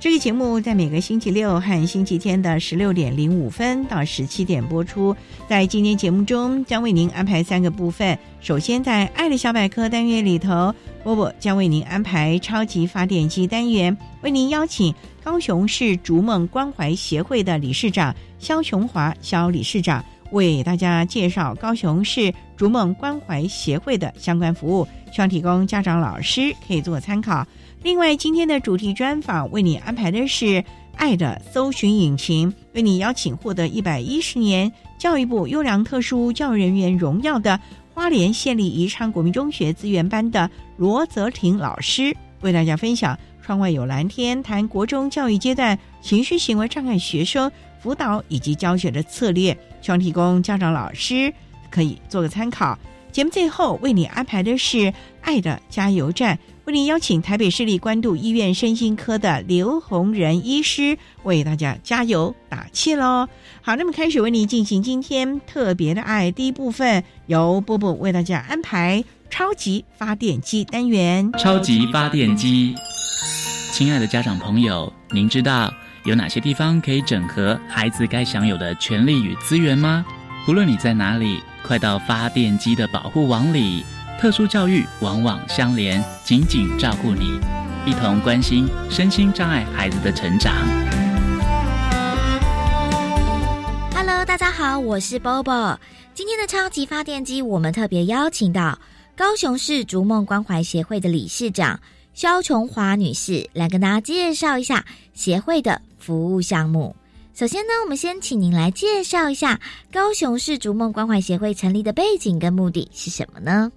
这个节目在每个星期六和星期天的十六点零五分到十七点播出。在今天节目中，将为您安排三个部分。首先，在“爱的小百科”单元里头，波波将为您安排“超级发电机”单元，为您邀请高雄市逐梦关怀协会的理事长肖雄华肖理事长为大家介绍高雄市逐梦关怀协会的相关服务，希望提供家长、老师可以做参考。另外，今天的主题专访为你安排的是“爱的搜寻引擎”，为你邀请获得一百一十年教育部优良特殊教育人员荣耀的花莲县立宜昌国民中学资源班的罗泽婷老师，为大家分享“窗外有蓝天”，谈国中教育阶段情绪行为障碍学生辅导以及教学的策略，希望提供家长、老师可以做个参考。节目最后为你安排的是“爱的加油站”。为您邀请台北市立关渡医院身心科的刘洪仁医师为大家加油打气喽！好，那么开始为您进行今天特别的爱第一部分，由波波为大家安排超级发电机单元。超级发电机，亲爱的家长朋友，您知道有哪些地方可以整合孩子该享有的权利与资源吗？无论你在哪里，快到发电机的保护网里。特殊教育往往相连，紧紧照顾你，一同关心身心障碍孩子的成长。Hello，大家好，我是 Bobo。今天的超级发电机，我们特别邀请到高雄市逐梦关怀协会的理事长肖琼华女士来跟大家介绍一下协会的服务项目。首先呢，我们先请您来介绍一下高雄市逐梦关怀协会成立的背景跟目的是什么呢？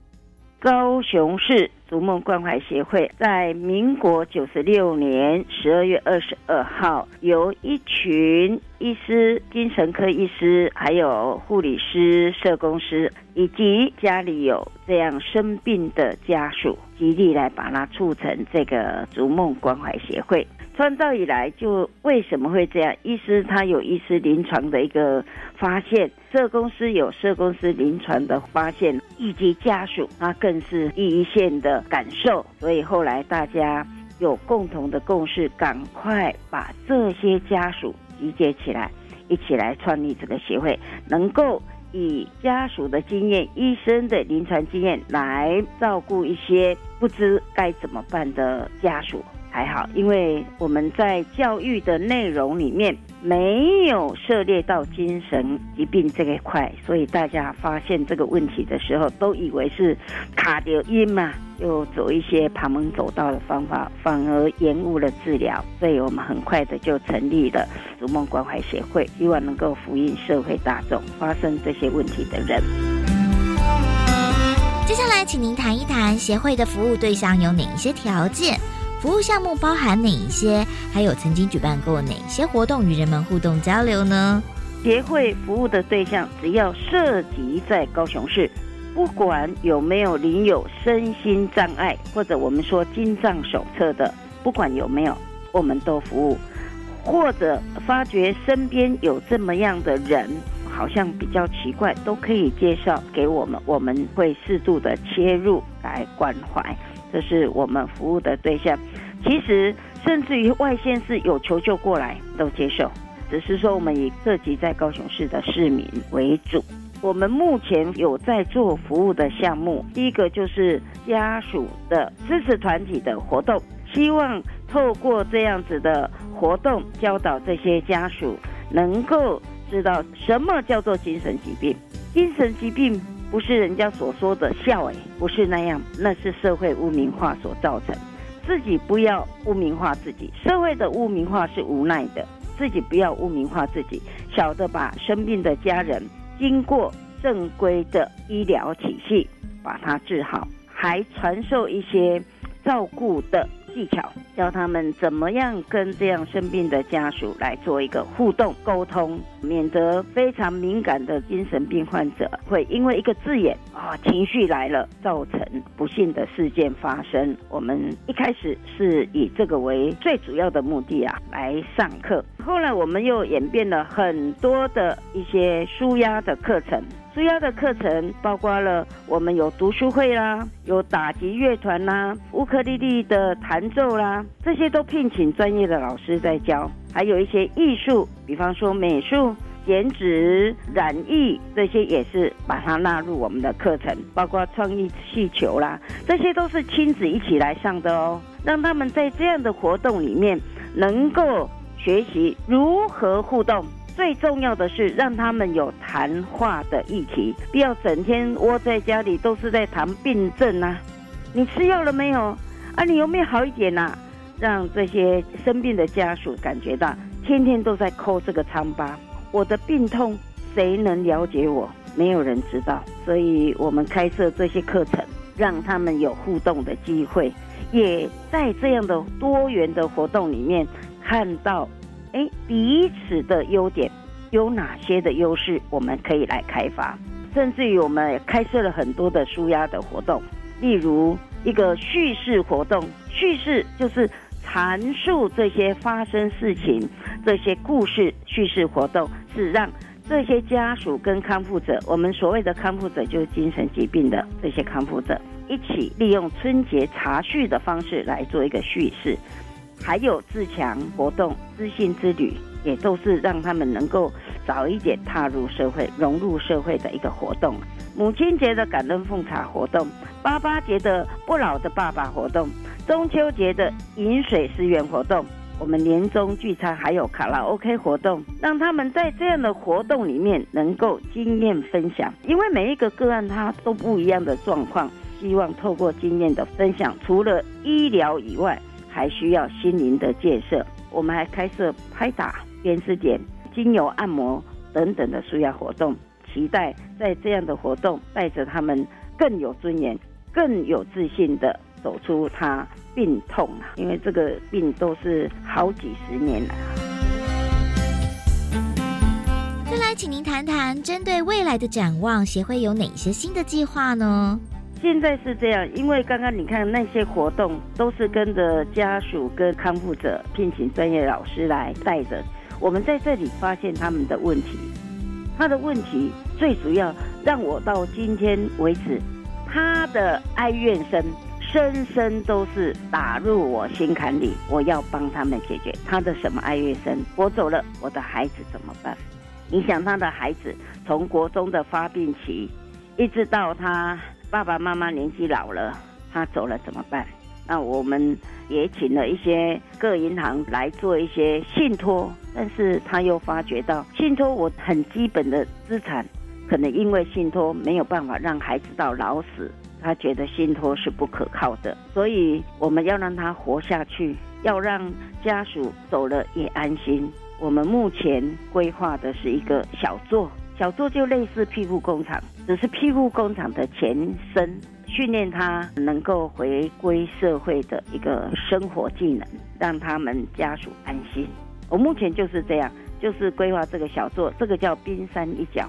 高雄市逐梦关怀协会在民国九十六年十二月二十二号，由一群医师、精神科医师、还有护理师、社工师，以及家里有这样生病的家属，极力来把它促成这个逐梦关怀协会。创造以来，就为什么会这样？医师他有医师临床的一个发现，社公司有社公司临床的发现，以及家属他更是第一线的感受。所以后来大家有共同的共识，赶快把这些家属集结起来，一起来创立这个协会，能够以家属的经验、医生的临床经验来照顾一些不知该怎么办的家属。还好，因为我们在教育的内容里面没有涉猎到精神疾病这一块，所以大家发现这个问题的时候，都以为是卡掉音嘛，又走一些旁门走道的方法，反而延误了治疗。所以我们很快的就成立了逐梦关怀协会，希望能够福音社会大众发生这些问题的人。接下来，请您谈一谈协会的服务对象有哪一些条件？服务项目包含哪一些？还有曾经举办过哪些活动与人们互动交流呢？协会服务的对象只要涉及在高雄市，不管有没有领有身心障碍，或者我们说金藏手册的，不管有没有，我们都服务。或者发觉身边有这么样的人。好像比较奇怪，都可以介绍给我们，我们会适度的切入来关怀，这是我们服务的对象。其实，甚至于外县市有求救过来都接受，只是说我们以涉及在高雄市的市民为主。我们目前有在做服务的项目，第一个就是家属的支持团体的活动，希望透过这样子的活动，教导这些家属能够知道什么叫做精神疾病。精神疾病不是人家所说的笑，诶，不是那样，那是社会污名化所造成。自己不要污名化自己，社会的污名化是无奈的，自己不要污名化自己，晓得把生病的家人。经过正规的医疗体系把他治好，还传授一些照顾的技巧，教他们怎么样跟这样生病的家属来做一个互动沟通，免得非常敏感的精神病患者会因为一个字眼啊情绪来了，造成不幸的事件发生。我们一开始是以这个为最主要的目的啊来上课。后来我们又演变了很多的一些舒压的课程，主要的课程包括了我们有读书会啦，有打击乐团啦，乌克丽丽的弹奏啦，这些都聘请专业的老师在教，还有一些艺术，比方说美术、剪纸、染艺，这些也是把它纳入我们的课程，包括创意气球啦，这些都是亲子一起来上的哦，让他们在这样的活动里面能够。学习如何互动，最重要的是让他们有谈话的议题，不要整天窝在家里都是在谈病症啊。你吃药了没有？啊，你有没有好一点呐？让这些生病的家属感觉到天天都在抠这个疮疤。我的病痛谁能了解我？没有人知道。所以我们开设这些课程，让他们有互动的机会，也在这样的多元的活动里面。看到，哎，彼此的优点有哪些的优势，我们可以来开发。甚至于，我们开设了很多的舒压的活动，例如一个叙事活动。叙事就是阐述这些发生事情、这些故事。叙事活动是让这些家属跟康复者，我们所谓的康复者就是精神疾病的这些康复者，一起利用春节茶叙的方式来做一个叙事。还有自强活动、知信之旅，也都是让他们能够早一点踏入社会、融入社会的一个活动。母亲节的感恩奉茶活动，八八节的不老的爸爸活动，中秋节的饮水思源活动，我们年终聚餐还有卡拉 OK 活动，让他们在这样的活动里面能够经验分享。因为每一个个案他都不一样的状况，希望透过经验的分享，除了医疗以外。还需要心灵的建设，我们还开设拍打、电视点、精油按摩等等的舒压活动，期待在这样的活动带着他们更有尊严、更有自信的走出他病痛啊！因为这个病都是好几十年了。再来，请您谈谈针对未来的展望，协会有哪些新的计划呢？现在是这样，因为刚刚你看那些活动都是跟着家属跟康复者聘请专业老师来带着，我们在这里发现他们的问题，他的问题最主要让我到今天为止，他的哀怨声声声都是打入我心坎里，我要帮他们解决他的什么哀怨声？我走了，我的孩子怎么办？你想他的孩子从国中的发病期，一直到他。爸爸妈妈年纪老了，他走了怎么办？那我们也请了一些各银行来做一些信托，但是他又发觉到信托我很基本的资产，可能因为信托没有办法让孩子到老死，他觉得信托是不可靠的，所以我们要让他活下去，要让家属走了也安心。我们目前规划的是一个小作。小作就类似庇护工厂，只是庇护工厂的前身，训练他能够回归社会的一个生活技能，让他们家属安心。我目前就是这样，就是规划这个小作，这个叫冰山一角，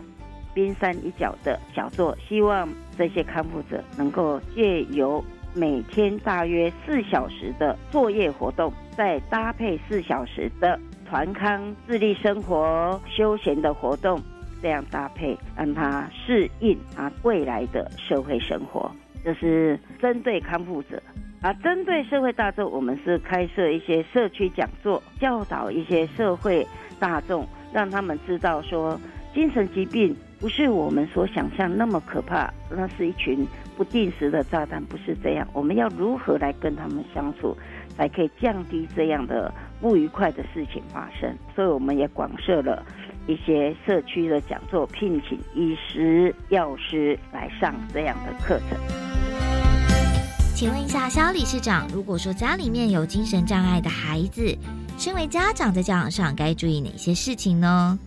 冰山一角的小作，希望这些康复者能够借由每天大约四小时的作业活动，再搭配四小时的团康、自立生活、休闲的活动。这样搭配，让他适应啊未来的社会生活。这是针对康复者，啊针对社会大众，我们是开设一些社区讲座，教导一些社会大众，让他们知道说，精神疾病不是我们所想象那么可怕，那是一群不定时的炸弹，不是这样。我们要如何来跟他们相处，才可以降低这样的不愉快的事情发生？所以我们也广设了一些社区的讲座，聘请医师、药师来上这样的课程。请问一下，肖理事长，如果说家里面有精神障碍的孩子，身为家长在教养上该注意哪些事情呢？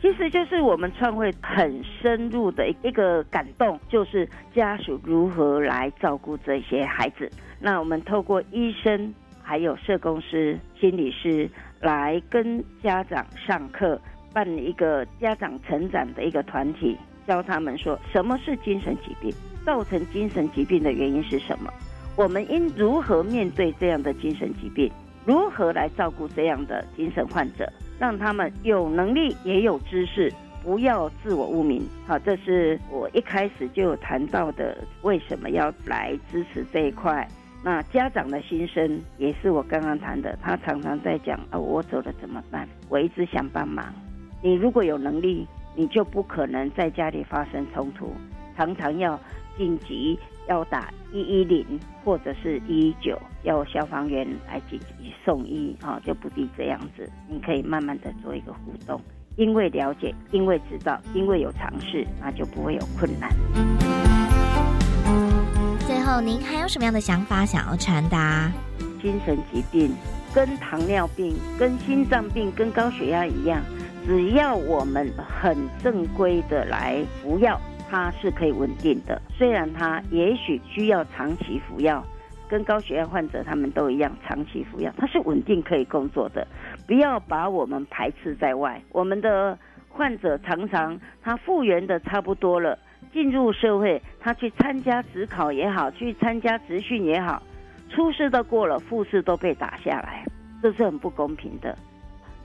其实就是我们创会很深入的一个感动，就是家属如何来照顾这些孩子。那我们透过医生、还有社工师、心理师来跟家长上课，办一个家长成长的一个团体，教他们说什么是精神疾病，造成精神疾病的原因是什么。我们应如何面对这样的精神疾病？如何来照顾这样的精神患者，让他们有能力也有知识，不要自我污名。好，这是我一开始就有谈到的，为什么要来支持这一块？那家长的心声也是我刚刚谈的，他常常在讲啊，我走了怎么办？我一直想帮忙。你如果有能力，你就不可能在家里发生冲突，常常要紧急。要打一一零或者是一一九，要消防员来紧急送医啊，就不必这样子。你可以慢慢的做一个互动，因为了解，因为知道，因为有尝试，那就不会有困难。最后，您还有什么样的想法想要传达？精神疾病跟糖尿病、跟心脏病、跟高血压一样，只要我们很正规的来服药。它是可以稳定的，虽然它也许需要长期服药，跟高血压患者他们都一样，长期服药，它是稳定可以工作的。不要把我们排斥在外。我们的患者常常他复原的差不多了，进入社会，他去参加职考也好，去参加职训也好，初试都过了，复试都被打下来，这是很不公平的。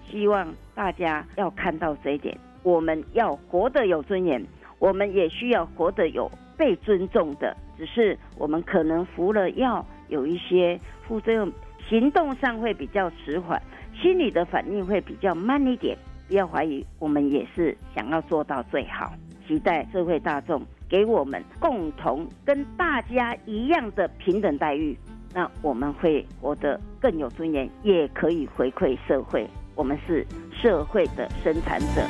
希望大家要看到这一点，我们要活得有尊严。我们也需要活得有被尊重的，只是我们可能服了药，有一些副作用，行动上会比较迟缓，心理的反应会比较慢一点。不要怀疑，我们也是想要做到最好，期待社会大众给我们共同跟大家一样的平等待遇，那我们会活得更有尊严，也可以回馈社会。我们是社会的生产者。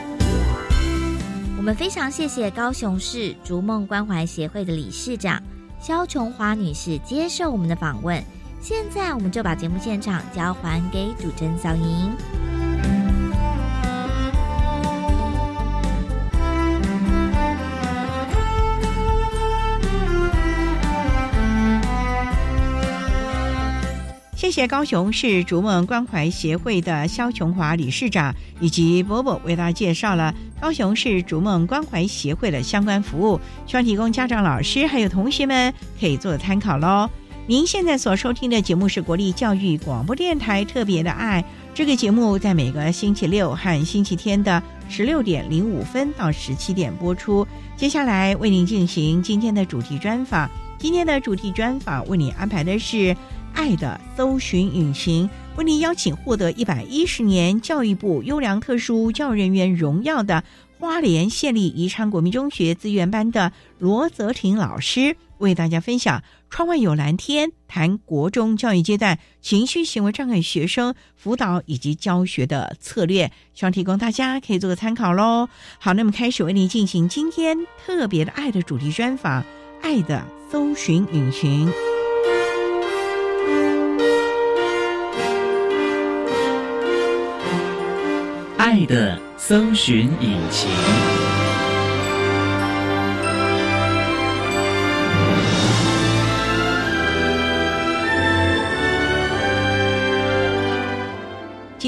我们非常谢谢高雄市逐梦关怀协会的理事长肖琼华女士接受我们的访问。现在，我们就把节目现场交还给主持人小莹。谢谢高雄市逐梦关怀协会的肖琼华理事长以及伯伯为大家介绍了高雄市逐梦关怀协会的相关服务，希望提供家长、老师还有同学们可以做参考喽。您现在所收听的节目是国立教育广播电台特别的爱，这个节目在每个星期六和星期天的十六点零五分到十七点播出。接下来为您进行今天的主题专访，今天的主题专访为您安排的是。爱的搜寻引擎为您邀请获得一百一十年教育部优良特殊教育人员荣耀的花莲县立宜昌国民中学资源班的罗泽婷老师，为大家分享《窗外有蓝天》，谈国中教育阶段情绪行为障碍学生辅导以及教学的策略，希望提供大家可以做个参考喽。好，那么开始为您进行今天特别的爱的主题专访，《爱的搜寻引擎》。爱的搜寻引擎。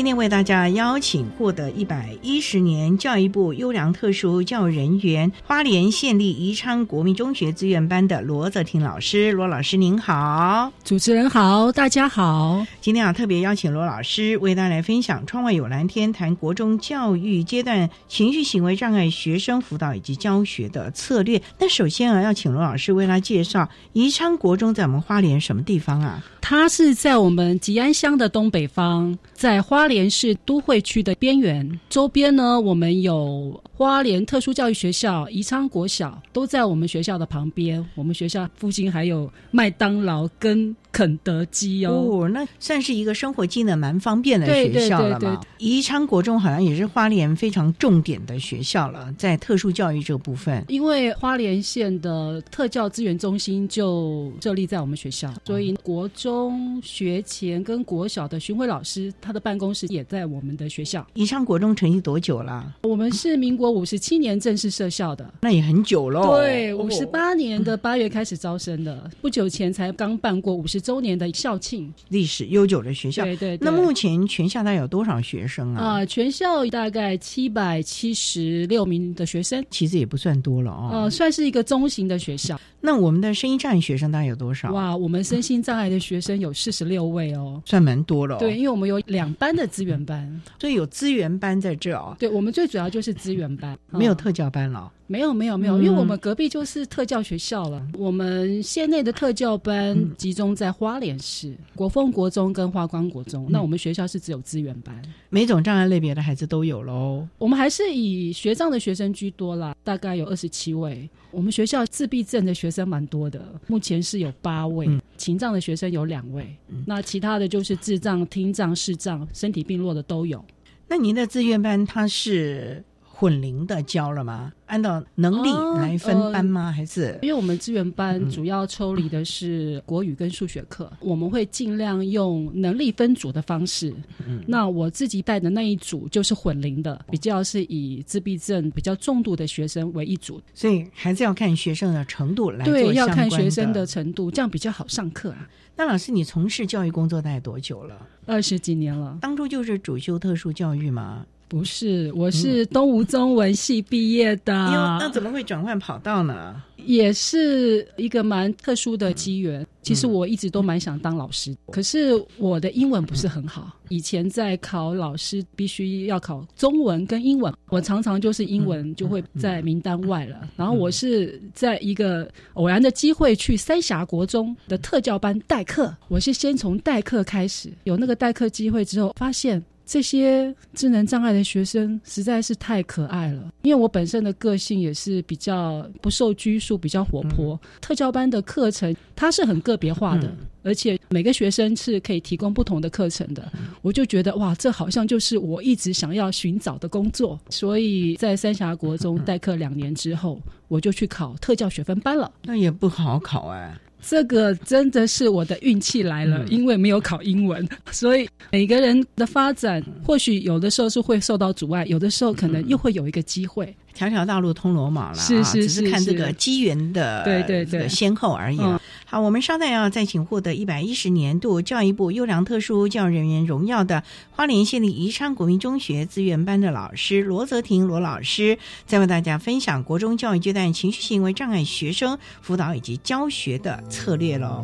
今天为大家邀请获得一百一十年教育部优良特殊教育人员花莲县立宜昌国民中学资源班的罗泽婷老师，罗老师您好，主持人好，大家好。今天啊，特别邀请罗老师为大家来分享《窗外有蓝天》，谈国中教育阶段情绪行为障碍学生辅导以及教学的策略。那首先啊，要请罗老师为大家介绍宜昌国中在我们花莲什么地方啊？它是在我们吉安乡的东北方，在花莲莲市都会区的边缘。周边呢，我们有花莲特殊教育学校、宜昌国小，都在我们学校的旁边。我们学校附近还有麦当劳跟肯德基哦。哦，那算是一个生活机能蛮方便的学校了嘛。宜昌国中好像也是花莲非常重点的学校了，在特殊教育这部分。因为花莲县的特教资源中心就设立在我们学校，所以国中。中学前跟国小的巡回老师，他的办公室也在我们的学校。宜昌国中成立多久了？我们是民国五十七年正式设校的，那也很久喽。对，五十八年的八月开始招生的，不久前才刚办过五十周年的校庆。历史悠久的学校，对对。那目前全校大概有多少学生啊？啊，全校大概七百七十六名的学生，其实也不算多了哦。呃，算是一个中型的学校。那我们的声音障碍学生大概有多少？哇，我们身心障碍的学生有四十六位哦，算蛮多了。对，因为我们有两班的资源班，所以有资源班在这哦。对，我们最主要就是资源班，没有特教班了。没有没有没有，因为我们隔壁就是特教学校了。我们县内的特教班集中在花莲市国风国中跟花光国中，那我们学校是只有资源班，每种障碍类别的孩子都有喽。我们还是以学障的学生居多啦，大概有二十七位。我们学校自闭症的学生蛮多的，目前是有八位，情障的学生有两位，那其他的就是智障、听障、视障、身体病弱的都有。那您的志愿班它是？混龄的教了吗？按照能力来分班吗？还是因为我们资源班主要抽离的是国语跟数学课，我们会尽量用能力分组的方式。嗯那我自己带的那一组就是混龄的，比较是以自闭症比较重度的学生为一组，所以还是要看学生的程度来对，要看学生的程度，这样比较好上课啊。那老师，你从事教育工作大概多久了？二十几年了。当初就是主修特殊教育吗？不是，我是东吴中文系毕业的。那怎么会转换跑道呢？也是一个蛮特殊的机缘。其实我一直都蛮想当老师，可是我的英文不是很好。以前在考老师，必须要考中文跟英文，我常常就是英文就会在名单外了。然后我是在一个偶然的机会去三峡国中的特教班代课，我是先从代课开始，有那个代课机会之后，发现。这些智能障碍的学生实在是太可爱了，因为我本身的个性也是比较不受拘束，比较活泼。特教班的课程它是很个别化的，而且每个学生是可以提供不同的课程的。我就觉得哇，这好像就是我一直想要寻找的工作。所以在三峡国中代课两年之后，我就去考特教学分班了。那也不好考哎。这个真的是我的运气来了，因为没有考英文，所以每个人的发展或许有的时候是会受到阻碍，有的时候可能又会有一个机会。条条大路通罗马了，是是是，只是看这个机缘的对对对先后而已。好，我们稍待要再请获得一百一十年度教育部优良特殊教育人员荣耀的花莲县立宜昌国民中学资源班的老师罗泽婷罗老师，再为大家分享国中教育阶段情绪行为障碍学生辅导以及教学的策略喽。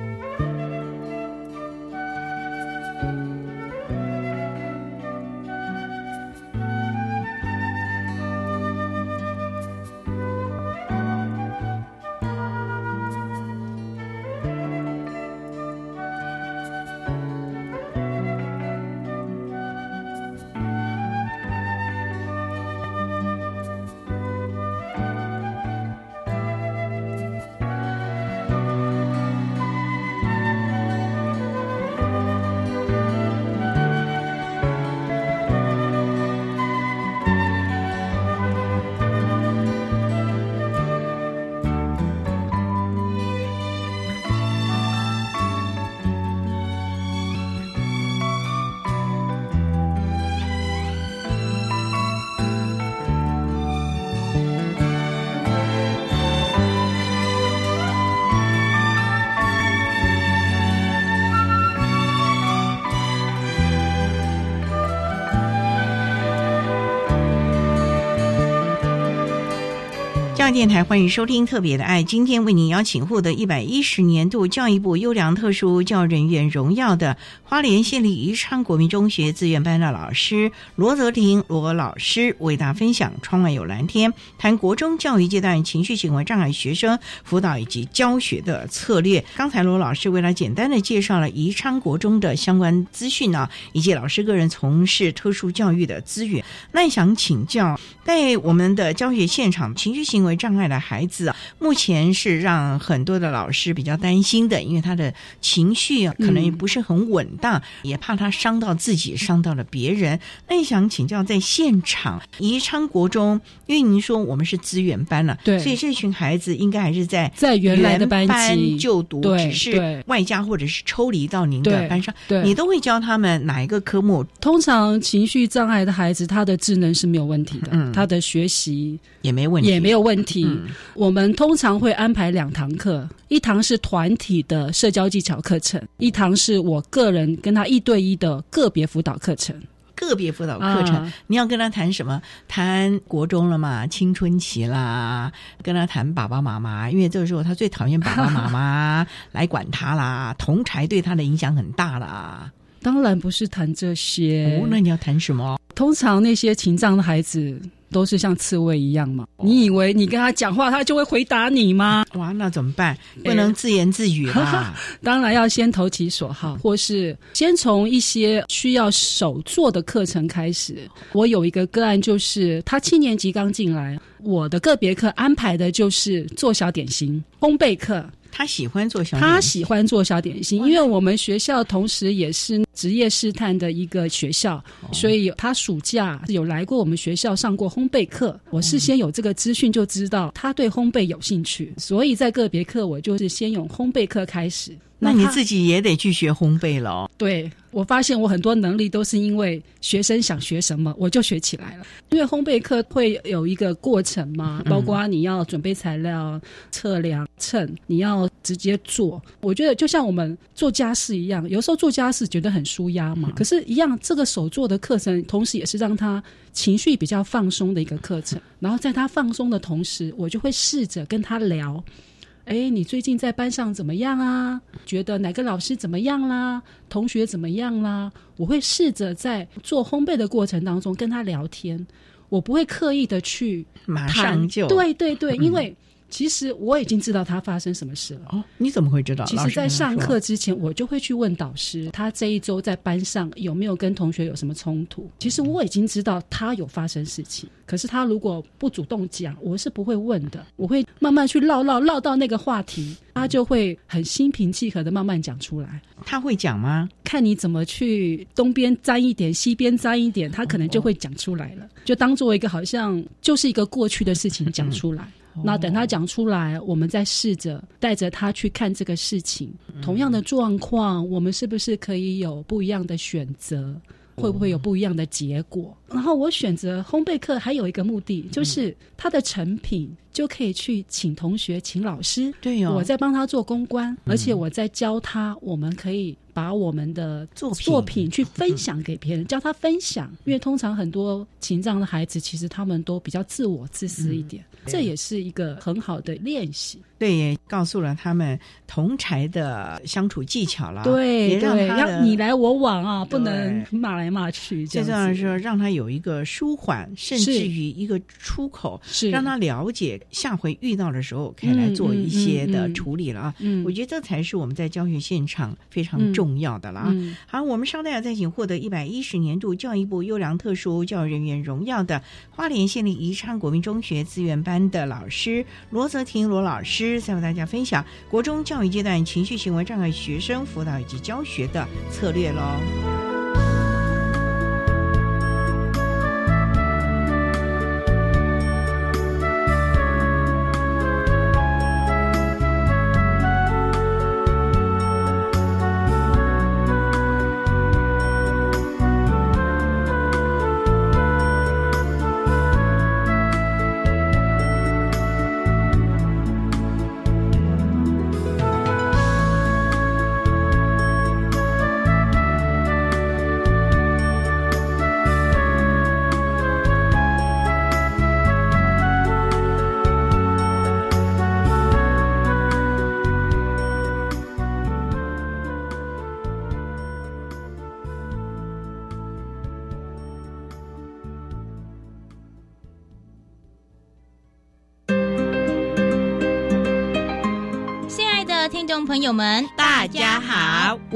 电台，欢迎收听《特别的爱》。今天为您邀请获得一百一十年度教育部优良特殊教育人员荣耀的花莲县立宜昌国民中学资源班的老师罗泽婷罗老师，为大家分享《窗外有蓝天》，谈国中教育阶段情绪行为障碍学生辅导以及教学的策略。刚才罗老师为了简单的介绍了宜昌国中的相关资讯呢，以及老师个人从事特殊教育的资源。那想请教，在我们的教学现场，情绪行为障碍的孩子啊，目前是让很多的老师比较担心的，因为他的情绪啊，可能也不是很稳当，也怕他伤到自己，伤到了别人。那也想请教，在现场宜昌国中，因为您说我们是资源班了，对。所以这群孩子应该还是在在原来的班班级就读，对只是外加或者是抽离到您的班上，对。你都会教他们哪一个科目？通常情绪障碍的孩子，他的智能是没有问题的，嗯他的学习也没问题，也没有问题。嗯我们通常会安排两堂课，一堂是团体的社交技巧课程，一堂是我个人跟他一对一的个别辅导课程。个别辅导课程，啊你要跟他谈什么？谈国中了嘛，青春期啦，跟他谈爸爸妈妈，因为这个时候他最讨厌爸爸妈妈 来管他啦，同才对他的影响很大啦。当然不是谈这些，哦，那你要谈什么？通常那些情障的孩子都是像刺猬一样嘛？你以为你跟他讲话，他就会回答你吗？哇，那怎么办？不能自言自语啦。当然要先投其所好，或是先从一些需要手做的课程开始。我有一个个案，就是他七年级刚进来，我的个别课安排的就是做小点心、烘焙课。他喜欢做小，他喜欢做小点心，因为我们学校同时也是职业试探的一个学校，所以他暑假有来过我们学校上过烘焙课。我事先有这个资讯，就知道他对烘焙有兴趣，所以在个别课我就是先用烘焙课开始。那你自己也得去学烘焙了哦。对我发现我很多能力都是因为学生想学什么，我就学起来了。因为烘焙课会有一个过程嘛，包括你要准备材料、测量、称，你要直接做。我觉得就像我们做家事一样，有时候做家事觉得很舒压嘛，可是，一样这个手做的课程，同时也是让他情绪比较放松的一个课程。然后在他放松的同时，我就会试着跟他聊。哎，你最近在班上怎么样啊？觉得哪个老师怎么样啦？同学怎么样啦？我会试着在做烘焙的过程当中跟他聊天，我不会刻意的去马谈上就对对对，嗯因为其实我已经知道他发生什么事了。哦，你怎么会知道？其实，在上课之前，我就会去问导师，他这一周在班上有没有跟同学有什么冲突。其实我已经知道他有发生事情，可是他如果不主动讲，我是不会问的。我会慢慢去唠唠唠到那个话题，他就会很心平气和的慢慢讲出来。他会讲吗？看你怎么去东边沾一点，西边沾一点，他可能就会讲出来了，就当做一个好像就是一个过去的事情讲出来。那等他讲出来，我们再试着带着他去看这个事情，同样的状况，我们是不是可以有不一样的选择？会不会有不一样的结果？然后我选择烘焙课还有一个目的，就是它的成品就可以去请同学、请老师，对哦，我在帮他做公关，而且我在教他，我们可以把我们的作品作品。去分享给别人，教他分享。因为通常很多情障的孩子，其实他们都比较自我、自私一点，这也是一个很好的练习。对，也告诉了他们同才的相处技巧了。对也让，他你来我往啊，不能骂来骂去这最重要的样子。是让他有一个舒缓，甚至于一个出口，是让他了解下回遇到的时候可以来做一些的处理了啊。嗯我觉得这才是我们在教学现场非常重要的了啊。嗯好，我们稍待再请获得一百一十年度教育部优良特殊教育人员荣耀的花莲县立宜昌国民中学资源班的老师罗泽婷罗老再为大家分享国中教育阶段情绪行为障碍学生辅导以及教学的策略喽。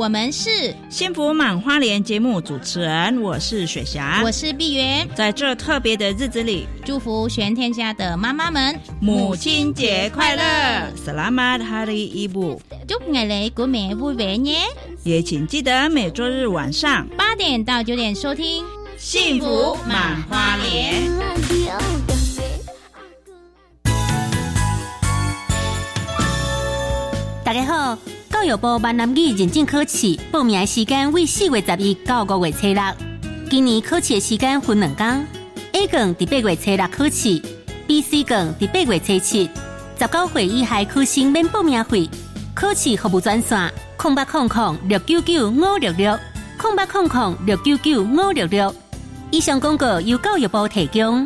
我们是幸福满花莲节目主持人，我是雪霞，我是碧云。在这特别的日子里，祝福全天下的妈妈们母亲节快乐，Selamat Hari Ibu，祝你哋过美 vui vẻ 耶！也请记得每周日晚上八点到九点收听《幸福满花莲》。大家好，教育部闽南语认证考试报名时间为四月十一到五月初六。今年考试时间分两天，A 卷伫八月初六考试，B、C 卷伫八月初七。十九岁以下考生免报名费。考试服务专线：空八空空六九九五六六，空八空空六九九五六六。以上广告由教育部提供。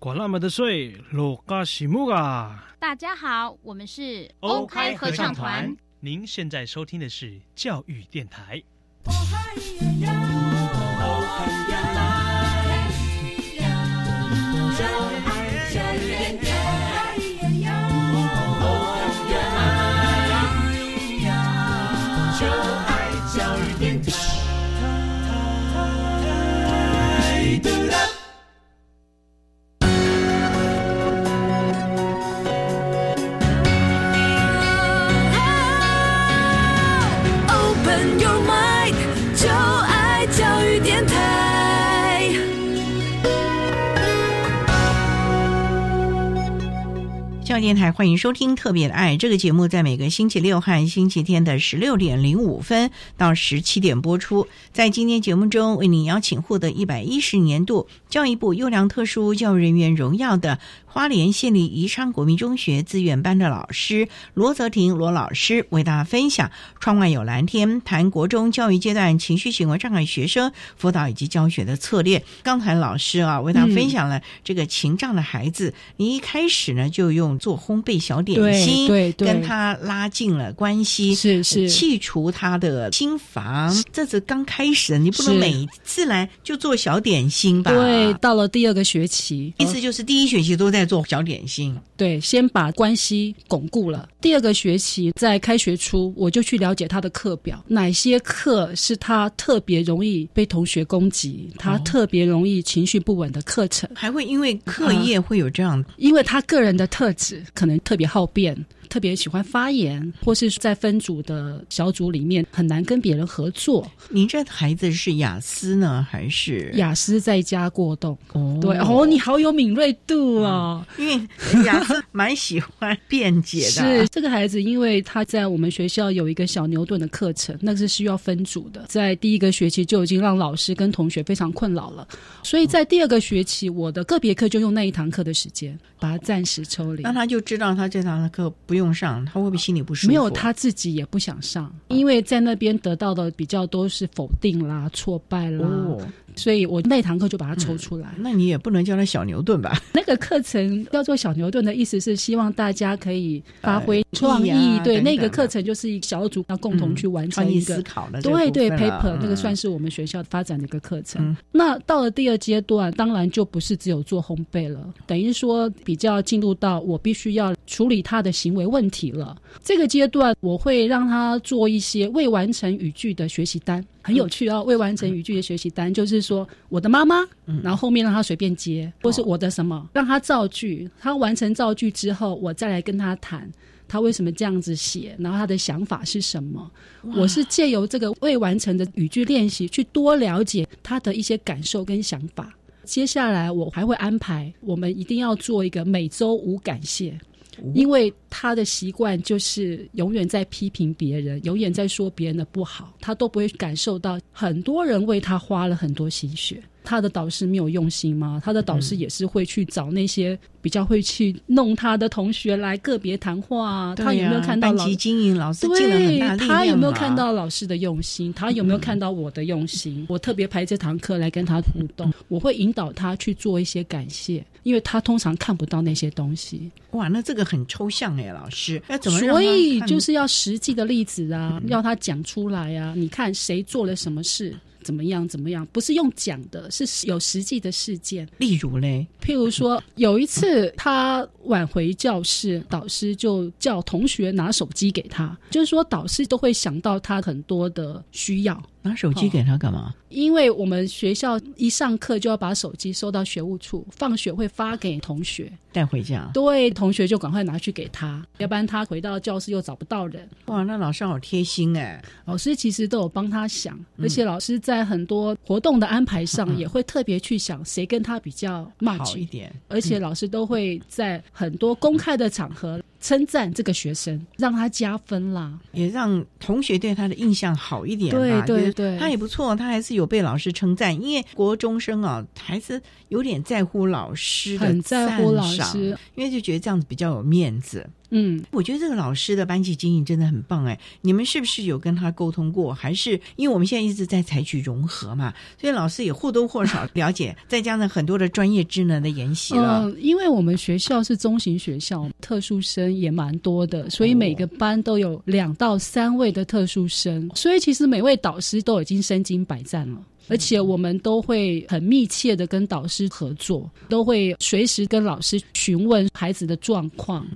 管那么的水，落嘎西木啊！大家好，我们是欧开合唱团。您现在收听的是教育电台。电台欢迎收听《特别的爱》这个节目，在每个星期六和星期天的十六点零五分到十七点播出。在今天节目中，为您邀请获得一百一十年度教育部优良特殊教育人员荣耀的花莲县立宜昌国民中学资源班的老师罗泽婷罗老师，为大家分享《窗外有蓝天》，谈国中教育阶段情绪行为障碍学生辅导以及教学的策略。刚才老师啊，为大家分享了这个情障的孩子，你一开始呢就用。烘焙小点心，对对，跟他拉近了关系，是是，去除他的心房。这是刚开始，你不能每次来就做小点心吧？对，到了第二个学期，意思就是第一学期都在做小点心。对，先把关系巩固了。第二个学期在开学初，我就去了解他的课表，哪些课是他特别容易被同学攻击，他特别容易情绪不稳的课程，还会因为课业会有这样，因为他个人的特质。可能特别好变。特别喜欢发言，或是在分组的小组里面很难跟别人合作。您这孩子是雅思呢，还是雅思在家过动？哦，对哦，你好有敏锐度哦，因为雅思蛮喜欢辩解的。是这个孩子，因为他在我们学校有一个小牛顿的课程，那是需要分组的，在第一个学期就已经让老师跟同学非常困扰了。所以在第二个学期，我的个别课就用那一堂课的时间把他暂时抽离，那他就知道他这堂课不用。用上他会不会心里不舒服？没有，他自己也不想上，因为在那边得到的比较多是否定啦、挫败啦。所以我那堂课就把它抽出来。那你也不能叫它小牛顿吧？那个课程叫做小牛顿的意思是希望大家可以发挥创意。对，那个课程就是一小组要共同去完成一个思考的。对对，paper 那个算是我们学校发展的一个课程。那到了第二阶段，当然就不是只有做烘焙了，等于说比较进入到我必须要处理他的行为问题了。这个阶段我会让他做一些未完成语句的学习单。很有趣哦，未完成语句的学习单就是说我的妈妈，然后后面让他随便接，或是我的什么，让他造句。他完成造句之后，我再来跟他谈他为什么这样子写，然后他的想法是什么。我是借由这个未完成的语句练习，去多了解他的一些感受跟想法。接下来我还会安排，我们一定要做一个每周五感谢。因为他的习惯就是永远在批评别人，永远在说别人的不好，他都不会感受到很多人为他花了很多心血。他的导师没有用心吗？他的导师也是会去找那些比较会去弄他的同学来个别谈话。他有没有看到老师尽了很大力他有没有看到老师的用心？他有没有看到我的用心？我特别排这堂课来跟他互动，我会引导他去做一些感谢，因为他通常看不到那些东西。哇，那这个很抽象哎，老师要怎么？所以就是要实际的例子啊，要他讲出来啊。你看谁做了什么事？怎么样？怎么样？不是用讲的，是有实际的事件。例如嘞，譬如说，有一次他晚回教室，导师就叫同学拿手机给他，就是说导师都会想到他很多的需要。拿手机给他干嘛？因为我们学校一上课就要把手机收到学务处，放学会发给同学带回家。对，同学就赶快拿去给他，要不然他回到教室又找不到人。哇，那老师好贴心哎！老师其实都有帮他想，而且老师在很多活动的安排上也会特别去想谁跟他比较 match 一点，而且老师都会在很多公开的场合。称赞这个学生，让他加分啦，也让同学对他的印象好一点。对对对，他也不错，他还是有被老师称赞。因为国中生啊，还是有点在乎老师的很在乎老师，因为就觉得这样子比较有面子。嗯，我觉得这个老师的班级经营真的很棒哎！你们是不是有跟他沟通过？还是因为我们现在一直在采取融合嘛，所以老师也或多或少了解，再加上很多的专业职能的研习了。嗯，因为我们学校是中型学校，特殊生也蛮多的，所以每个班都有两到三位的特殊生，所以其实每位导师都已经身经百战了。而且我们都会很密切的跟导师合作，都会随时跟老师询问孩子的状况。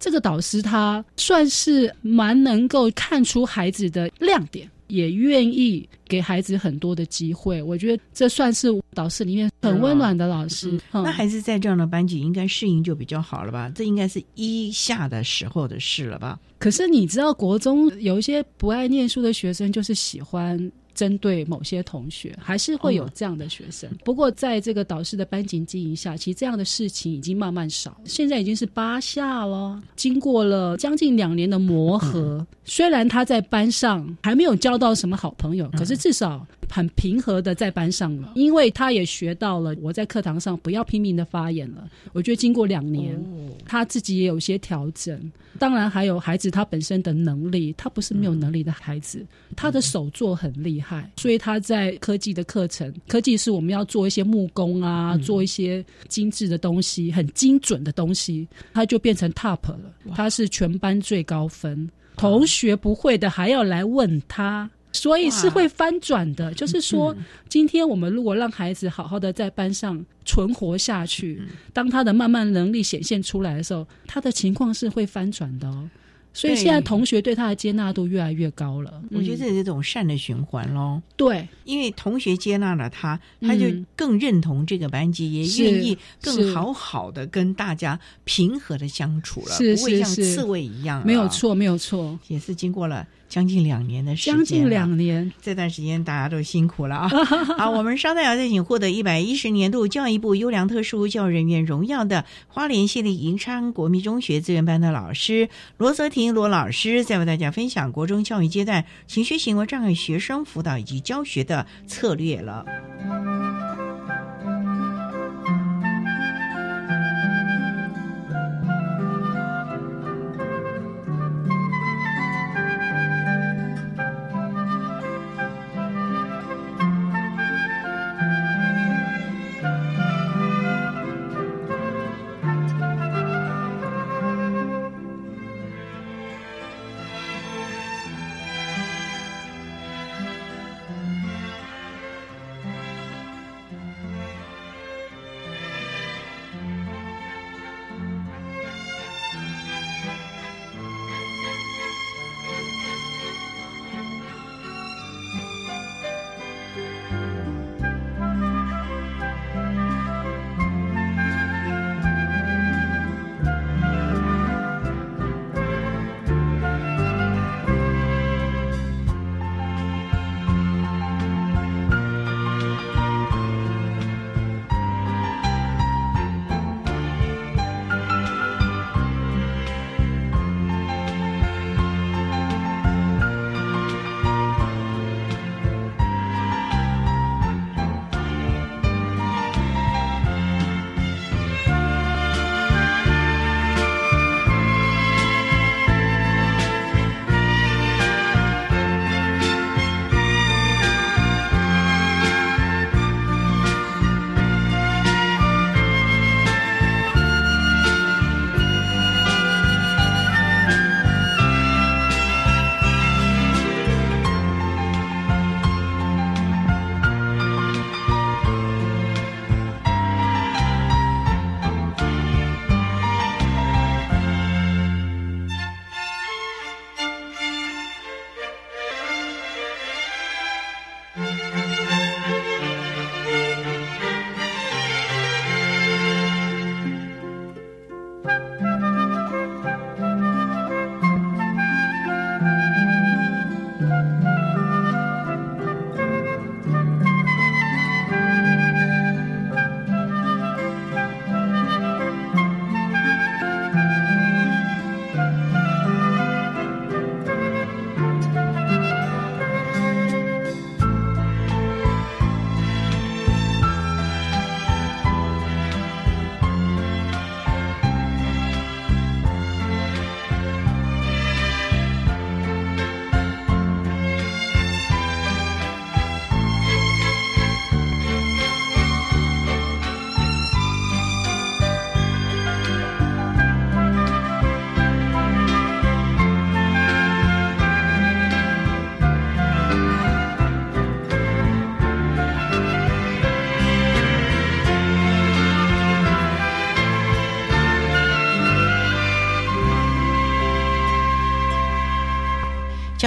这个导师他算是蛮能够看出孩子的亮点，也愿意给孩子很多的机会。我觉得这算是导师里面很温暖的老师。那孩子在这样的班级应该适应就比较好了吧？这应该是一下的时候的事了吧？可是你知道，国中有一些不爱念书的学生，就是喜欢。针对某些同学，还是会有这样的学生。不过，在这个导师的班级经营下，其实这样的事情已经慢慢少。现在已经是八下了，经过了将近两年的磨合，虽然他在班上还没有交到什么好朋友，可是至少很平和的在班上了。因为他也学到了我在课堂上不要拼命的发言了。我觉得经过两年，他自己也有些调整。当然，还有孩子他本身的能力，他不是没有能力的孩子，他的手作很厉害，所以他在科技的课程，科技是我们要做一些木工啊，做一些精致的东西，很精准的东西，他就变成 top 了，他是全班最高分，同学不会的还要来问他。所以是会翻转的，就是说，今天我们如果让孩子好好的在班上存活下去，当他的慢慢能力显现出来的时候，他的情况是会翻转的哦。所以现在同学对他的接纳度越来越高了，我觉得这是一种善的循环喽。对，因为同学接纳了他，他就更认同这个班级，也愿意更好好的跟大家平和的相处了，不会像刺猬一样。没有错，没有错，也是经过了。将近两年的时间，将近两年，这段时间大家都辛苦了啊！好，我们稍待要再请获得一百一十年度教育部优良特殊教育人员荣耀的花莲县立银昌国民中学资源班的老师罗泽婷罗老师，再为大家分享国中教育阶段情绪行为障碍学生辅导以及教学的策略了。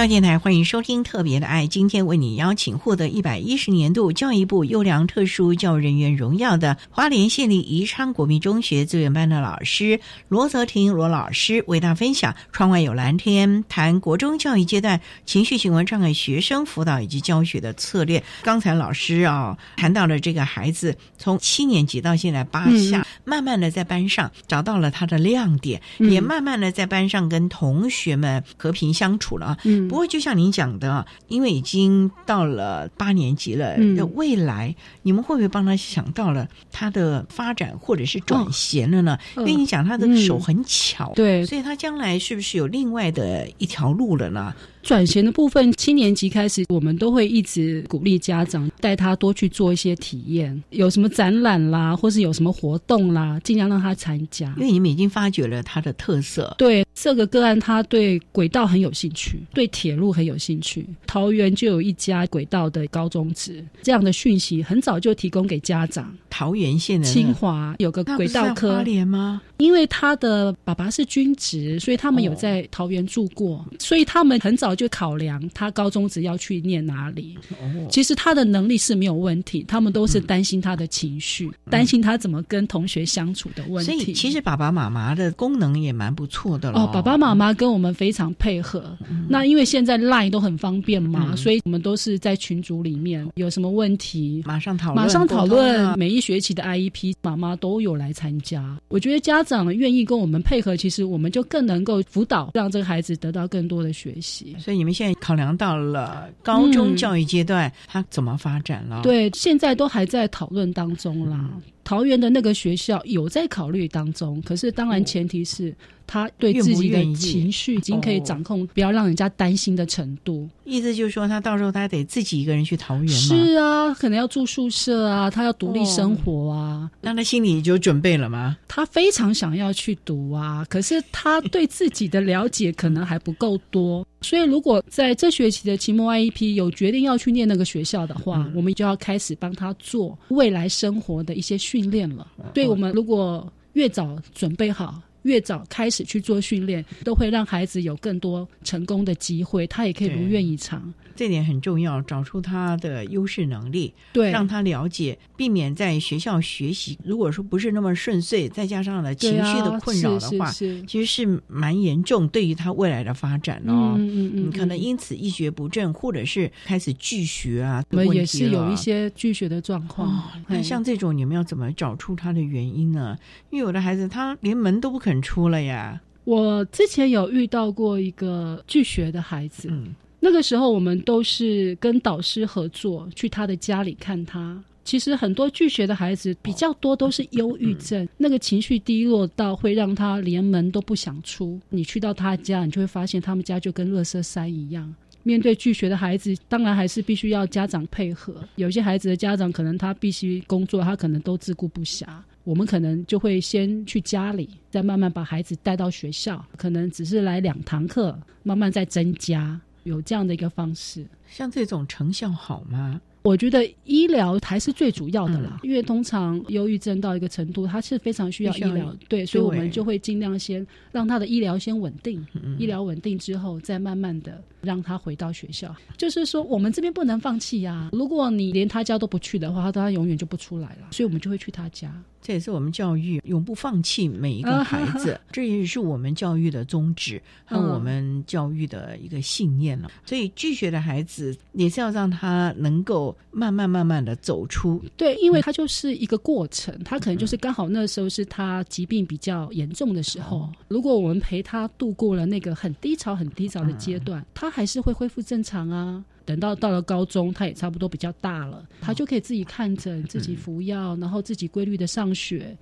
教电台欢迎收听《特别的爱》，今天为你邀请获得一百一十年度教育部优良特殊教育人员荣耀的花莲县立宜昌国民中学资源班的老师罗泽婷罗老师，为大家分享《窗外有蓝天》，谈国中教育阶段情绪行为障碍学生辅导以及教学的策略。刚才老师啊谈到了这个孩子从七年级到现在八下，嗯慢慢的在班上找到了他的亮点，嗯。也慢慢的在班上跟同学们和平相处了啊。嗯不过，就像您讲的，因为已经到了八年级了，嗯那未来你们会不会帮他想到了他的发展或者是转衔了呢？哦因为你讲他的手很巧，对所以他将来是不是有另外的一条路了呢？转衔的部分，七年级开始，我们都会一直鼓励家长带他多去做一些体验，有什么展览啦，或是有什么活动啦，尽量让他参加。因为你们已经发掘了他的特色，对这个个案，他对轨道很有兴趣，对铁路很有兴趣。桃园就有一家轨道的高中职，这样的讯息很早就提供给家长。桃园县的清华有个轨道科花，莲吗？因为他的爸爸是军职，所以他们有在桃园住过，所以他们很早就考量他高中职要去念哪里。哦其实他的能力是没有问题，他们都是担心他的情绪，担心他怎么跟同学相处的问题。所以其实爸爸妈妈的功能也蛮不错的了。哦，爸爸妈妈跟我们非常配合。那因为现在 Line 都很方便嘛，嗯所以我们都是在群组里面有什么问题。马上讨论，马上讨论啊每一学期的 IEP，妈妈都有来参加。我觉得家长愿意跟我们配合，其实我们就更能够辅导，让这个孩子得到更多的学习。所以你们现在考量到了高中教育阶段，他怎么发展了？，对，现在都还在讨论当中啦。嗯桃园的那个学校有在考虑当中，可是当然前提是他对自己的情绪已经可以哦。掌控，不要让人家担心的程度。意思就是说，他到时候他得自己一个人去桃园嘛，是啊，可能要住宿舍啊，他要独立生活啊。那他心里就准备了吗？他非常想要去读啊，可是他对自己的了解可能还不够多，所以如果在这学期的期末 IEP 有决定要去念那个学校的话，我们就要开始帮他做未来生活的一些训练了。所以我们如果越早准备好。越早开始去做训练，都会让孩子有更多成功的机会，他也可以如愿以偿。这点很重要，找出他的优势能力，对，让他了解，避免在学校学习如果说不是那么顺遂，再加上了情绪的困扰的话，是是是其实是蛮严重，对于他未来的发展哦。嗯嗯嗯你可能因此一蹶不振，或者是开始拒学啊，我们也是有一些拒学的状况。哦，那嘿像这种你们要怎么找出他的原因呢？因为有的孩子他连门都不肯出了呀。我之前有遇到过一个拒学的孩子，嗯那个时候我们都是跟导师合作，去他的家里看他。其实很多拒学的孩子比较多都是忧郁症，那个情绪低落到会让他连门都不想出。你去到他家，你就会发现他们家就跟垃圾山一样。面对拒学的孩子，当然还是必须要家长配合。有些孩子的家长可能他必须工作，他可能都自顾不暇。我们可能就会先去家里，再慢慢把孩子带到学校，可能只是来两堂课，慢慢再增加，有这样的一个方式。像这种成效好吗？我觉得医疗还是最主要的啦，因为通常忧郁症到一个程度，它是非常需要医疗，对，所以我们就会尽量先让他的医疗先稳定，嗯医疗稳定之后，再慢慢的让他回到学校。就是说，我们这边不能放弃呀、如果你连他家都不去的话，他他永远就不出来了，所以我们就会去他家。这也是我们教育永不放弃每一个孩子，这也是我们教育的宗旨和我们教育的一个信念了。所以拒绝的孩子也是要让他能够慢慢慢慢的走出。对，因为他就是一个过程，他可能就是刚好那时候是他疾病比较严重的时候。如果我们陪他度过了那个很低潮、很低潮的阶段，他还是会恢复正常啊。等到到了高中，他也差不多比较大了，他就可以自己看诊、自己服药，然后自己规律的上学。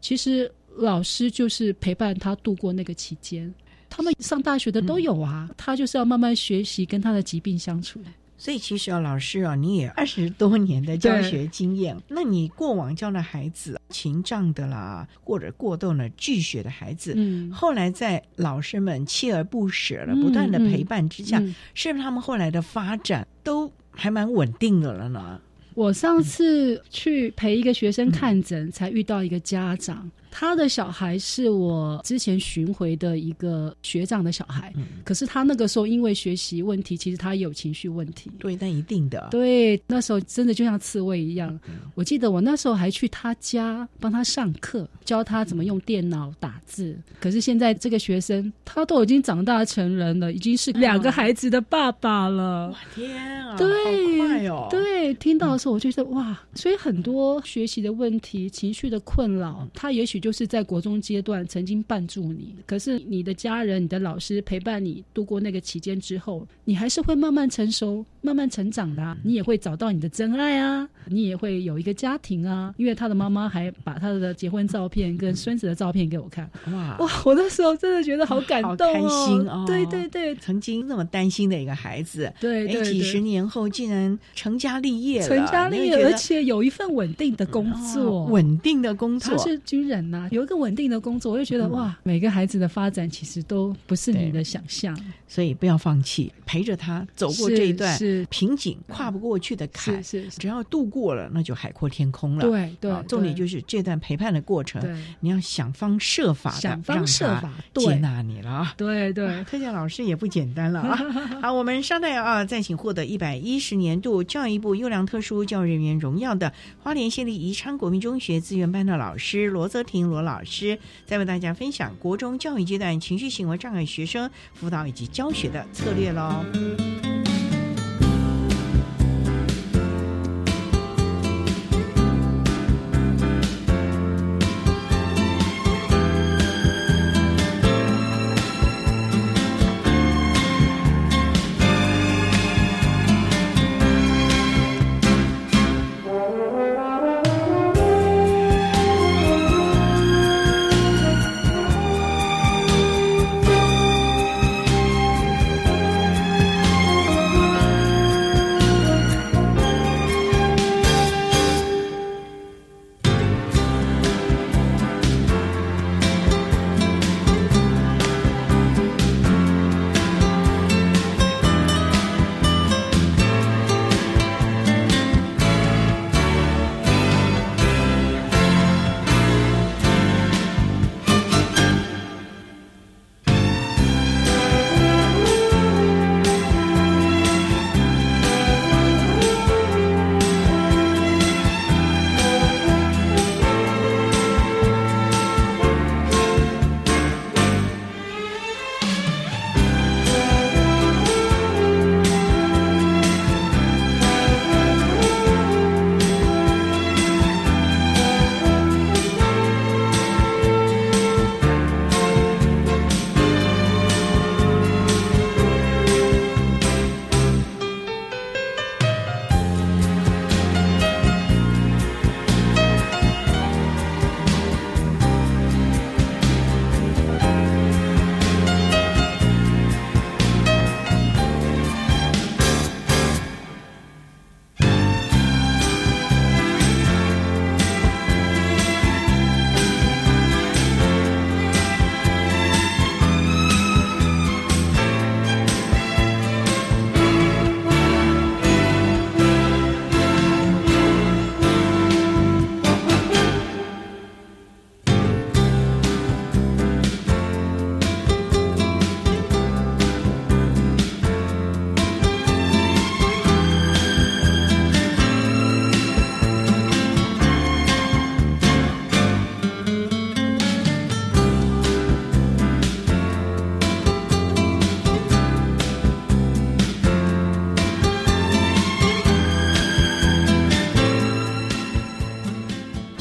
其实老师就是陪伴他度过那个期间。他们上大学的都有啊，他就是要慢慢学习跟他的疾病相处。所以其实啊，老师啊，你也二十多年的教学经验，那你过往教的孩子情障的啦，或者过动的拒学的孩子，嗯，后来在老师们锲而不舍的不断的陪伴之下，是不是他们后来的发展都还蛮稳定的了呢？我上次去陪一个学生看诊，才遇到一个家长。他的小孩是我之前巡回的一个学长的小孩，可是他那个时候因为学习问题，其实他有情绪问题。对，那一定的。对，那时候真的就像刺猬一样。我记得我那时候还去他家帮他上课，教他怎么用电脑打字。可是现在这个学生，他都已经长大成人了，已经是两个孩子的爸爸了。哇天啊！对，快哦。对，听到的时候我就觉得哇，所以很多学习的问题、情绪的困扰，他也许。就是在国中阶段曾经绊住你，可是你的家人、你的老师陪伴你度过那个期间之后，你还是会慢慢成熟、慢慢成长的。你也会找到你的真爱啊，你也会有一个家庭啊。因为他的妈妈还把他的结婚照片跟孙子的照片给我看，哇哇！我那时候真的觉得好感动哦。对对对，曾经那么担心的一个孩子，对对，几十年后竟然成家立业了，成家立业，而且有一份稳定的工作，稳定的工作，他是军人。有一个稳定的工作，我就觉得哇，每个孩子的发展其实都不是你的想象，所以不要放弃，陪着他走过这一段瓶颈，跨不过去的坎，是只要度过了，那就海阔天空了。对对，重点就是这段陪伴的过程，你要想方设法的想方设法接纳你了啊！对对，特教老师也不简单了啊！好，我们稍待啊，再请获得一百一十年度教育部优良特殊教育人员荣耀的花莲县立宜昌国民中学资源班的老师罗泽罗老师再为大家分享国中教育阶段情绪行为障碍学生辅导以及教学的策略喽。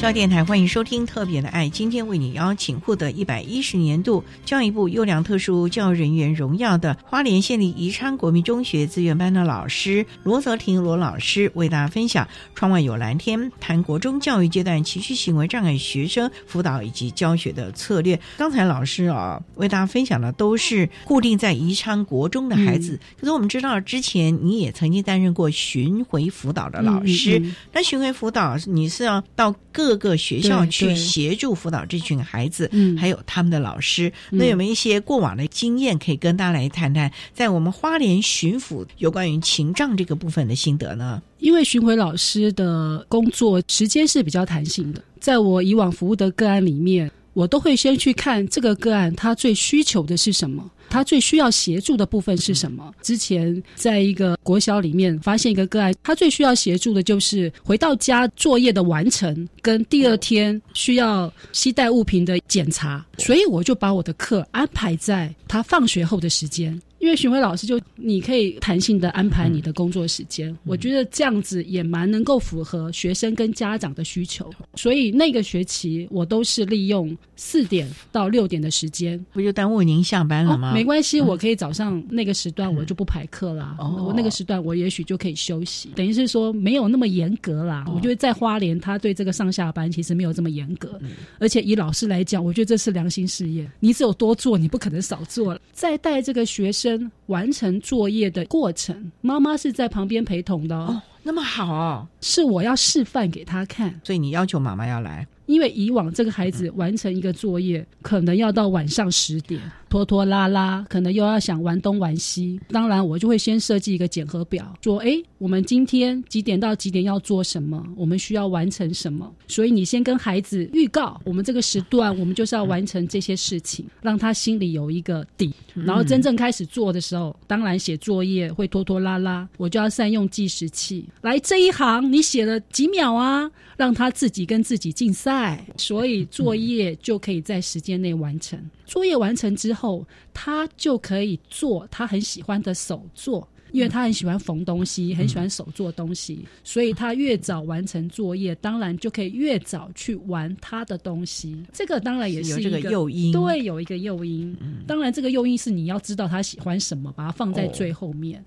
教育电台欢迎收听《特别的爱》，今天为你邀请获得一百一十年度教育部优良特殊教育人员荣耀的花莲县立宜昌国民中学资源班的老师罗泽婷罗老师，为大家分享“窗外有蓝天”，谈国中教育阶段情绪行为障碍学生辅导以及教学的策略。刚才老师啊，为大家分享的都是固定在宜昌国中的孩子，可是我们知道之前你也曾经担任过巡回辅导的老师，那巡回辅导你是要到各个学校去协助辅导这群孩子，还有他们的老师。那有没有一些过往的经验可以跟大家来谈谈？在我们花莲巡抚有关于情障这个部分的心得呢？因为巡回老师的工作时间是比较弹性的，在我以往服务的个案里面，我都会先去看这个个案他最需求的是什么。他最需要协助的部分是什么？之前在一个国小里面发现一个个案，他最需要协助的就是回到家作业的完成，跟第二天需要携带物品的检查，所以我就把我的课安排在他放学后的时间。因为巡回老师就你可以弹性的安排你的工作时间，我觉得这样子也蛮能够符合学生跟家长的需求，所以那个学期我都是利用四点到六点的时间，不就耽误您下班了吗？没关系，我可以早上那个时段我就不排课啦，我那个时段我也许就可以休息，等于是说没有那么严格啦。我觉得在花莲，他对这个上下班其实没有这么严格，而且以老师来讲，我觉得这是良心事业，你只有多做，你不可能少做。了。再带这个学生。完成作业的过程，妈妈是在旁边陪同的哦。那么好哦，是我要示范给他看，所以你要求妈妈要来。因为以往这个孩子完成一个作业，可能要到晚上十点，拖拖拉拉，可能又要想玩东玩西。当然，我就会先设计一个检核表，说：哎，我们今天几点到几点要做什么？我们需要完成什么？所以你先跟孩子预告，我们这个时段我们就是要完成这些事情，让他心里有一个底。然后真正开始做的时候，当然写作业会拖拖拉拉，我就要善用计时器。来这一行，你写了几秒啊？让他自己跟自己竞赛，所以作业就可以在时间内完成。作业完成之后，他就可以做他很喜欢的手作，因为他很喜欢缝东西，很喜欢手做东西，所以他越早完成作业，当然就可以越早去玩他的东西。这个当然也是一个诱因，对，有一个诱因。当然，这个诱因是你要知道他喜欢什么，把它放在最后面。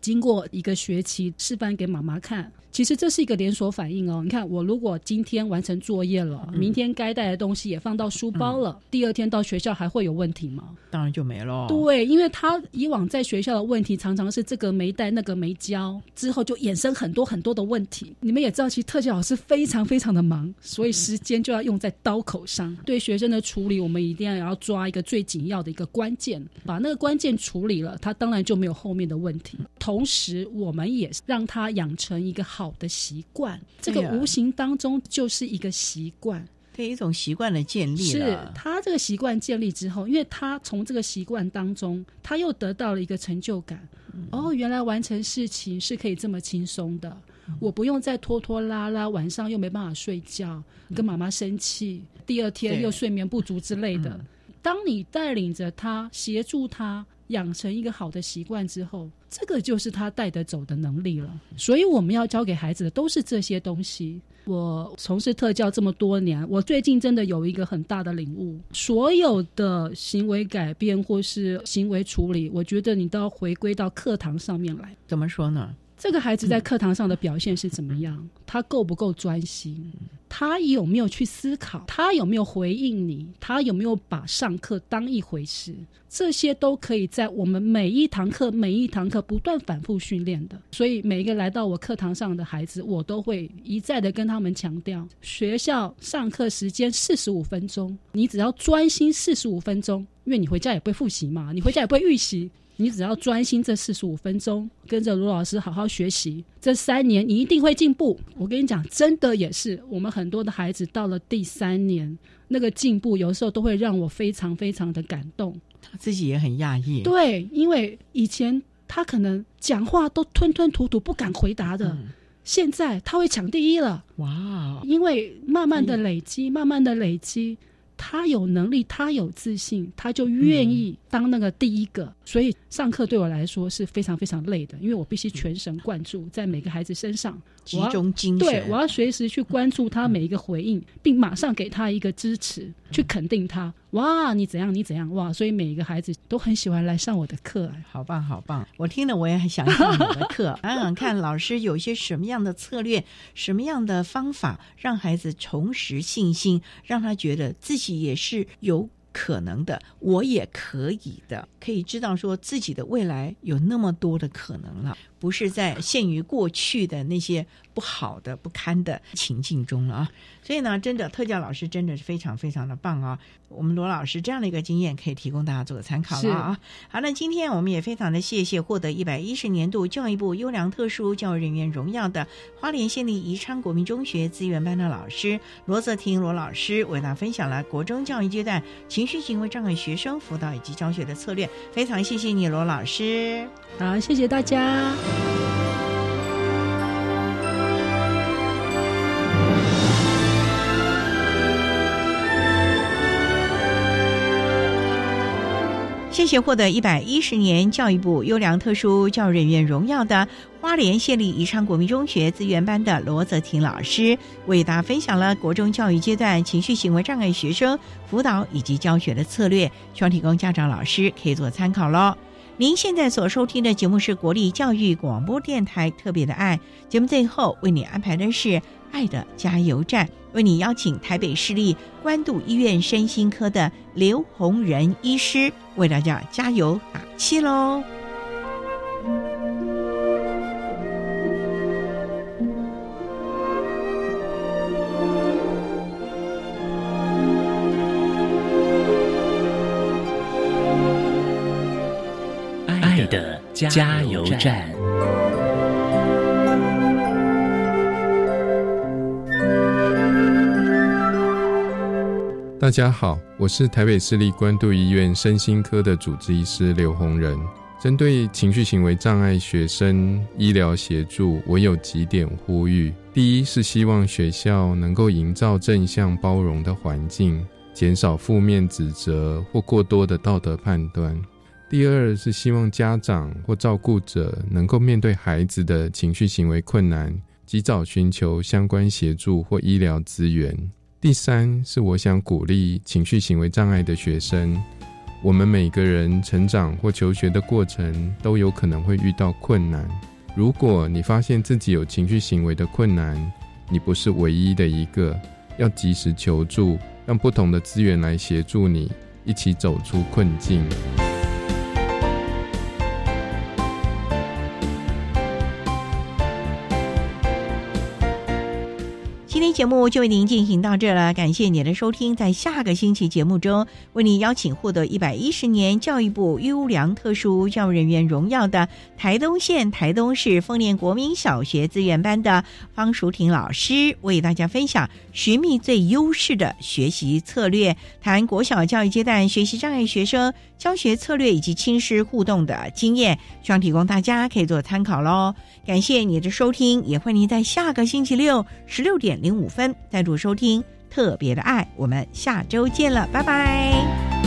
经过一个学期示范给妈妈看。其实这是一个连锁反应哦。你看，我如果今天完成作业了，明天该带的东西也放到书包了，第二天到学校还会有问题吗？当然就没了。对，因为他以往在学校的问题常常是这个没带，那个没交，之后就衍生很多很多的问题。你们也知道，其实特教老师非常非常的忙，所以时间就要用在刀口上。对学生的处理，我们一定要要抓一个最紧要的一个关键，把那个关键处理了，他当然就没有后面的问题。同时，我们也让他养成一个好。好的习惯，这个无形当中就是一个习惯，对一种习惯的建立。是他这个习惯建立之后，因为他从这个习惯当中，他又得到了一个成就感。哦，原来完成事情是可以这么轻松的，我不用再拖拖拉拉，晚上又没办法睡觉，跟妈妈生气，第二天又睡眠不足之类的。当你带领着他，协助他。养成一个好的习惯之后，这个就是他带得走的能力了。所以我们要教给孩子的都是这些东西。我从事特教这么多年，我最近真的有一个很大的领悟：所有的行为改变或是行为处理，我觉得你都要回归到课堂上面来。怎么说呢？这个孩子在课堂上的表现是怎么样？他够不够专心？他有没有去思考？他有没有回应你？他有没有把上课当一回事？这些都可以在我们每一堂课、每一堂课不断反复训练的。所以，每一个来到我课堂上的孩子，我都会一再的跟他们强调：学校上课时间四十五分钟，你只要专心四十五分钟，因为你回家也不会复习嘛，你回家也不会预习。你只要专心这四十五分钟，跟着卢老师好好学习，这三年你一定会进步。我跟你讲，真的也是，我们很多的孩子到了第三年，那个进步有时候都会让我非常非常的感动。他自己也很讶异，对，因为以前他可能讲话都吞吞吐吐，不敢回答的，现在他会抢第一了。哇！因为慢慢的累积，慢慢的累积。他有能力，他有自信，他就愿意当那个第一个。所以上课对我来说是非常非常累的，因为我必须全神贯注在每个孩子身上，集中精神。对，我要随时去关注他每一个回应，并马上给他一个支持，去肯定他。哇，你怎样？你怎样？哇！所以每一个孩子都很喜欢来上我的课。好棒，好棒！我听了我也很想上你的课，想 想看老师有些什么样的策略，什么样的方法，让孩子重拾信心，让他觉得自己也是有可能的，我也可以的，可以知道说自己的未来有那么多的可能了，不是在限于过去的那些不好的、不堪的情境中了啊。所以呢，真的特教老师真的是非常非常的棒啊！我们罗老师这样的一个经验可以提供大家做个参考了啊。好，那今天我们也非常的谢谢获得一百一十年度教育部优良特殊教育人员荣耀的花莲县立宜昌国民中学资源班的老师罗泽婷罗老师，为大家分享了国中教育阶段情绪行为障碍学生辅导以及教学的策略。非常谢谢你，罗老师。好，谢谢大家。谢谢获得一百一十年教育部优良特殊教育人员荣耀的花莲县立宜昌国民中学资源班的罗泽婷老师，为大家分享了国中教育阶段情绪行为障碍学生辅导以及教学的策略，希望提供家长老师可以做参考喽。您现在所收听的节目是国立教育广播电台特别的爱节目，最后为你安排的是爱的加油站。为你邀请台北市立关渡医院身心科的刘洪仁医师为大家加油打气喽！加油站。大家好，我是台北市立关渡医院身心科的主治医师刘洪仁。针对情绪行为障碍学生医疗协助，我有几点呼吁：第一是希望学校能够营造正向包容的环境，减少负面指责或过多的道德判断；第二是希望家长或照顾者能够面对孩子的情绪行为困难，及早寻求相关协助或医疗资源。第三是我想鼓励情绪行为障碍的学生，我们每个人成长或求学的过程都有可能会遇到困难。如果你发现自己有情绪行为的困难，你不是唯一的一个，要及时求助，让不同的资源来协助你，一起走出困境。节目就为您进行到这了，感谢您的收听。在下个星期节目中，为您邀请获得一百一十年教育部优良特殊教育人员荣耀的台东县台东市丰年国民小学资源班的方淑婷老师，为大家分享寻觅最优势的学习策略，谈国小教育阶段学习障碍学生教学策略以及亲师互动的经验，希望提供大家可以做参考喽。感谢你的收听，也欢迎您在下个星期六十六点零五分赞助收听特别的爱。我们下周见了，拜拜。